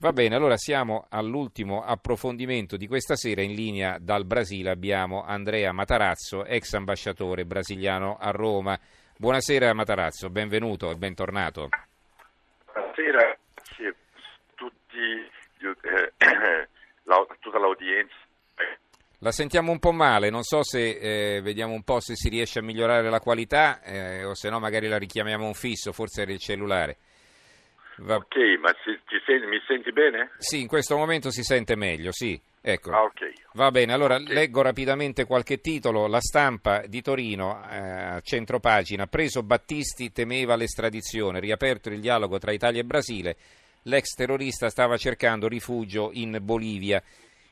Va bene, allora siamo all'ultimo approfondimento di questa sera. In linea dal Brasile abbiamo Andrea Matarazzo, ex ambasciatore brasiliano a Roma. Buonasera Matarazzo, benvenuto e bentornato. Buonasera a tutti, eh, la, tutta l'audienza. La sentiamo un po' male, non so se eh, vediamo un po' se si riesce a migliorare la qualità eh, o se no magari la richiamiamo un fisso, forse era il cellulare. Va... Ok, ma si, senti, mi senti bene? Sì, in questo momento si sente meglio, sì. Ecco. Ah, okay. Va bene, allora okay. leggo rapidamente qualche titolo. La stampa di Torino, eh, centro pagina, preso Battisti, temeva l'estradizione, riaperto il dialogo tra Italia e Brasile, l'ex terrorista stava cercando rifugio in Bolivia.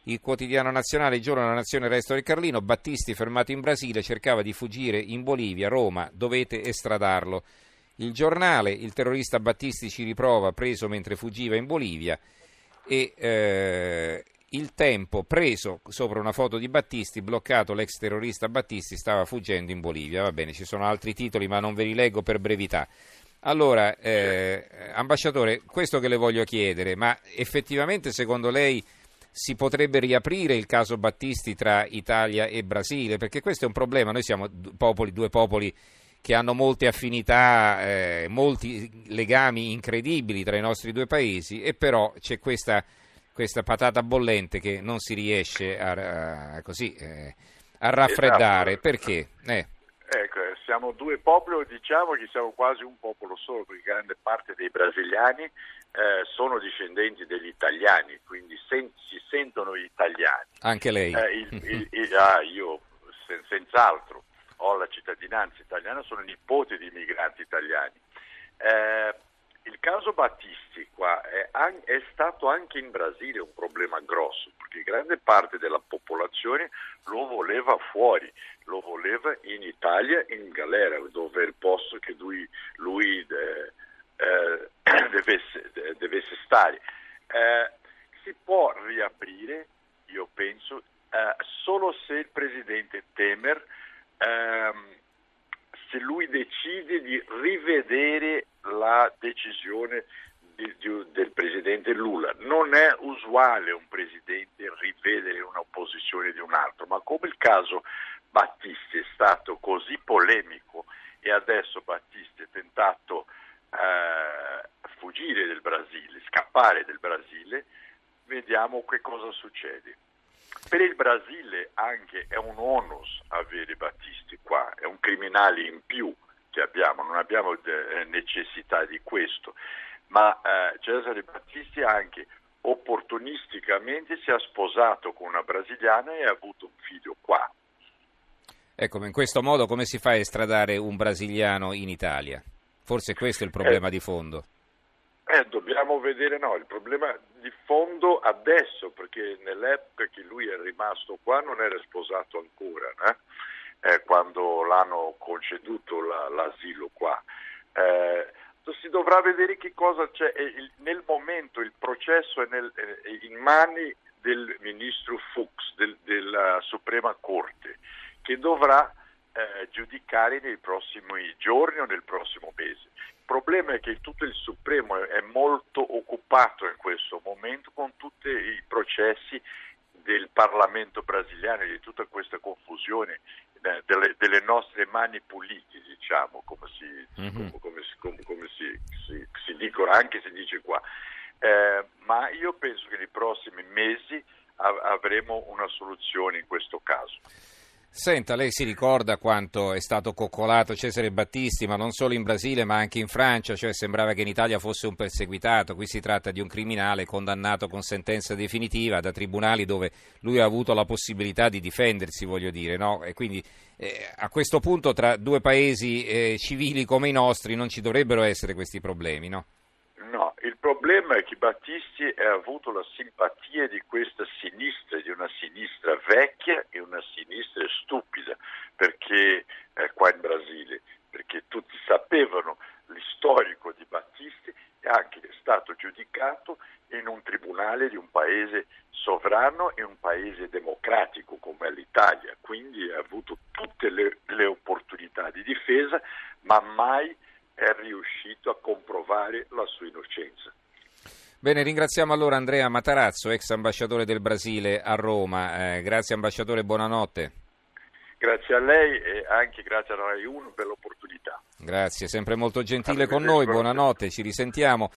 Il quotidiano nazionale, il giorno della nazione, resto del Carlino, Battisti fermato in Brasile, cercava di fuggire in Bolivia, Roma, dovete estradarlo. Il giornale, il terrorista Battisti ci riprova, preso mentre fuggiva in Bolivia e eh, il tempo preso sopra una foto di Battisti, bloccato l'ex terrorista Battisti, stava fuggendo in Bolivia. Va bene, ci sono altri titoli ma non ve li leggo per brevità. Allora, eh, ambasciatore, questo che le voglio chiedere, ma effettivamente secondo lei si potrebbe riaprire il caso Battisti tra Italia e Brasile? Perché questo è un problema, noi siamo popoli, due popoli che hanno molte affinità, eh, molti legami incredibili tra i nostri due paesi e però c'è questa, questa patata bollente che non si riesce a, a, così, eh, a raffreddare. Esatto. Perché? Eh. Ecco, siamo due popoli, diciamo che siamo quasi un popolo solo, perché grande parte dei brasiliani eh, sono discendenti degli italiani, quindi sen- si sentono italiani. Anche lei? Eh, il, il, il, ah, io sen- senz'altro ho la cittadinanza italiana, sono nipote di migranti italiani. Eh, il caso Battisti qua è, è, stato anche in Brasile un problema grosso, perché grande parte della popolazione lo voleva fuori, lo voleva in Italia, in galera, dove è il posto che lui, lui eh, eh, devesse, devesse, stare. Eh, si può riaprire, io penso, eh, solo se il presidente Temer ehm, se lui decide di rivedere la decisione di, di, del presidente Lula. Non è usuale un presidente rivedere una posizione di un altro, ma come il caso Battisti è stato così polemico e adesso Battisti è tentato eh, fuggire del Brasile, scappare del Brasile, vediamo che cosa succede. Per il Brasile anche è un onus avere Battisti qua, è un criminale in più che abbiamo, non abbiamo eh, necessità di questo, ma eh, Cesare Battisti anche opportunisticamente si è sposato con una brasiliana e ha avuto un figlio qua. Ecco, in questo modo come si fa a estradare un brasiliano in Italia? Forse questo è il problema eh, di fondo. Eh, dobbiamo vedere, no, il problema di fondo adesso, perché nell'epoca che lui è rimasto qua non era sposato ancora, né? eh, quando l'hanno conceduto la, l'asilo qua. Eh, si dovrà vedere che cosa c'è. Il, nel momento il processo è, nel, è, in mani del ministro Fuchs del, della Suprema Corte, che dovrà eh, giudicare nei prossimi giorni o nel prossimo mese. Il problema è che tutto il Supremo è molto occupato in questo momento con tutti i processi del Parlamento brasiliano e di tutta questa confusione eh, delle, delle, nostre mani pulite, diciamo, come si, mm-hmm. come, come, come si, si, si, dicono, anche si dice qua. Eh, ma io penso che nei prossimi mesi av- avremo una soluzione in questo caso. Senta, lei si ricorda quanto è stato coccolato Cesare Battisti, ma non solo in Brasile, ma anche in Francia, cioè sembrava che in Italia fosse un perseguitato. Qui si tratta di un criminale condannato con sentenza definitiva da tribunali dove lui ha avuto la possibilità di difendersi, voglio dire, no? E quindi eh, a questo punto tra due paesi eh, civili come i nostri non ci dovrebbero essere questi problemi, no? Problema è che Battisti ha avuto la simpatia di questa sinistra, di una sinistra vecchia e una sinistra stupida, perché eh, qua in Brasile, perché tutti sapevano l'istorico di Battisti e anche è stato giudicato in un tribunale di un paese sovrano e un paese democratico come l'Italia, quindi ha avuto tutte le, le opportunità di difesa, ma mai è riuscito a comprovare la sua innocenza. Bene, ringraziamo allora Andrea Matarazzo, ex ambasciatore del Brasile a Roma. Eh, grazie ambasciatore, buonanotte. Grazie a lei e anche grazie a Rai 1 per l'opportunità. Grazie, sempre molto gentile con noi, buonanotte, ci risentiamo.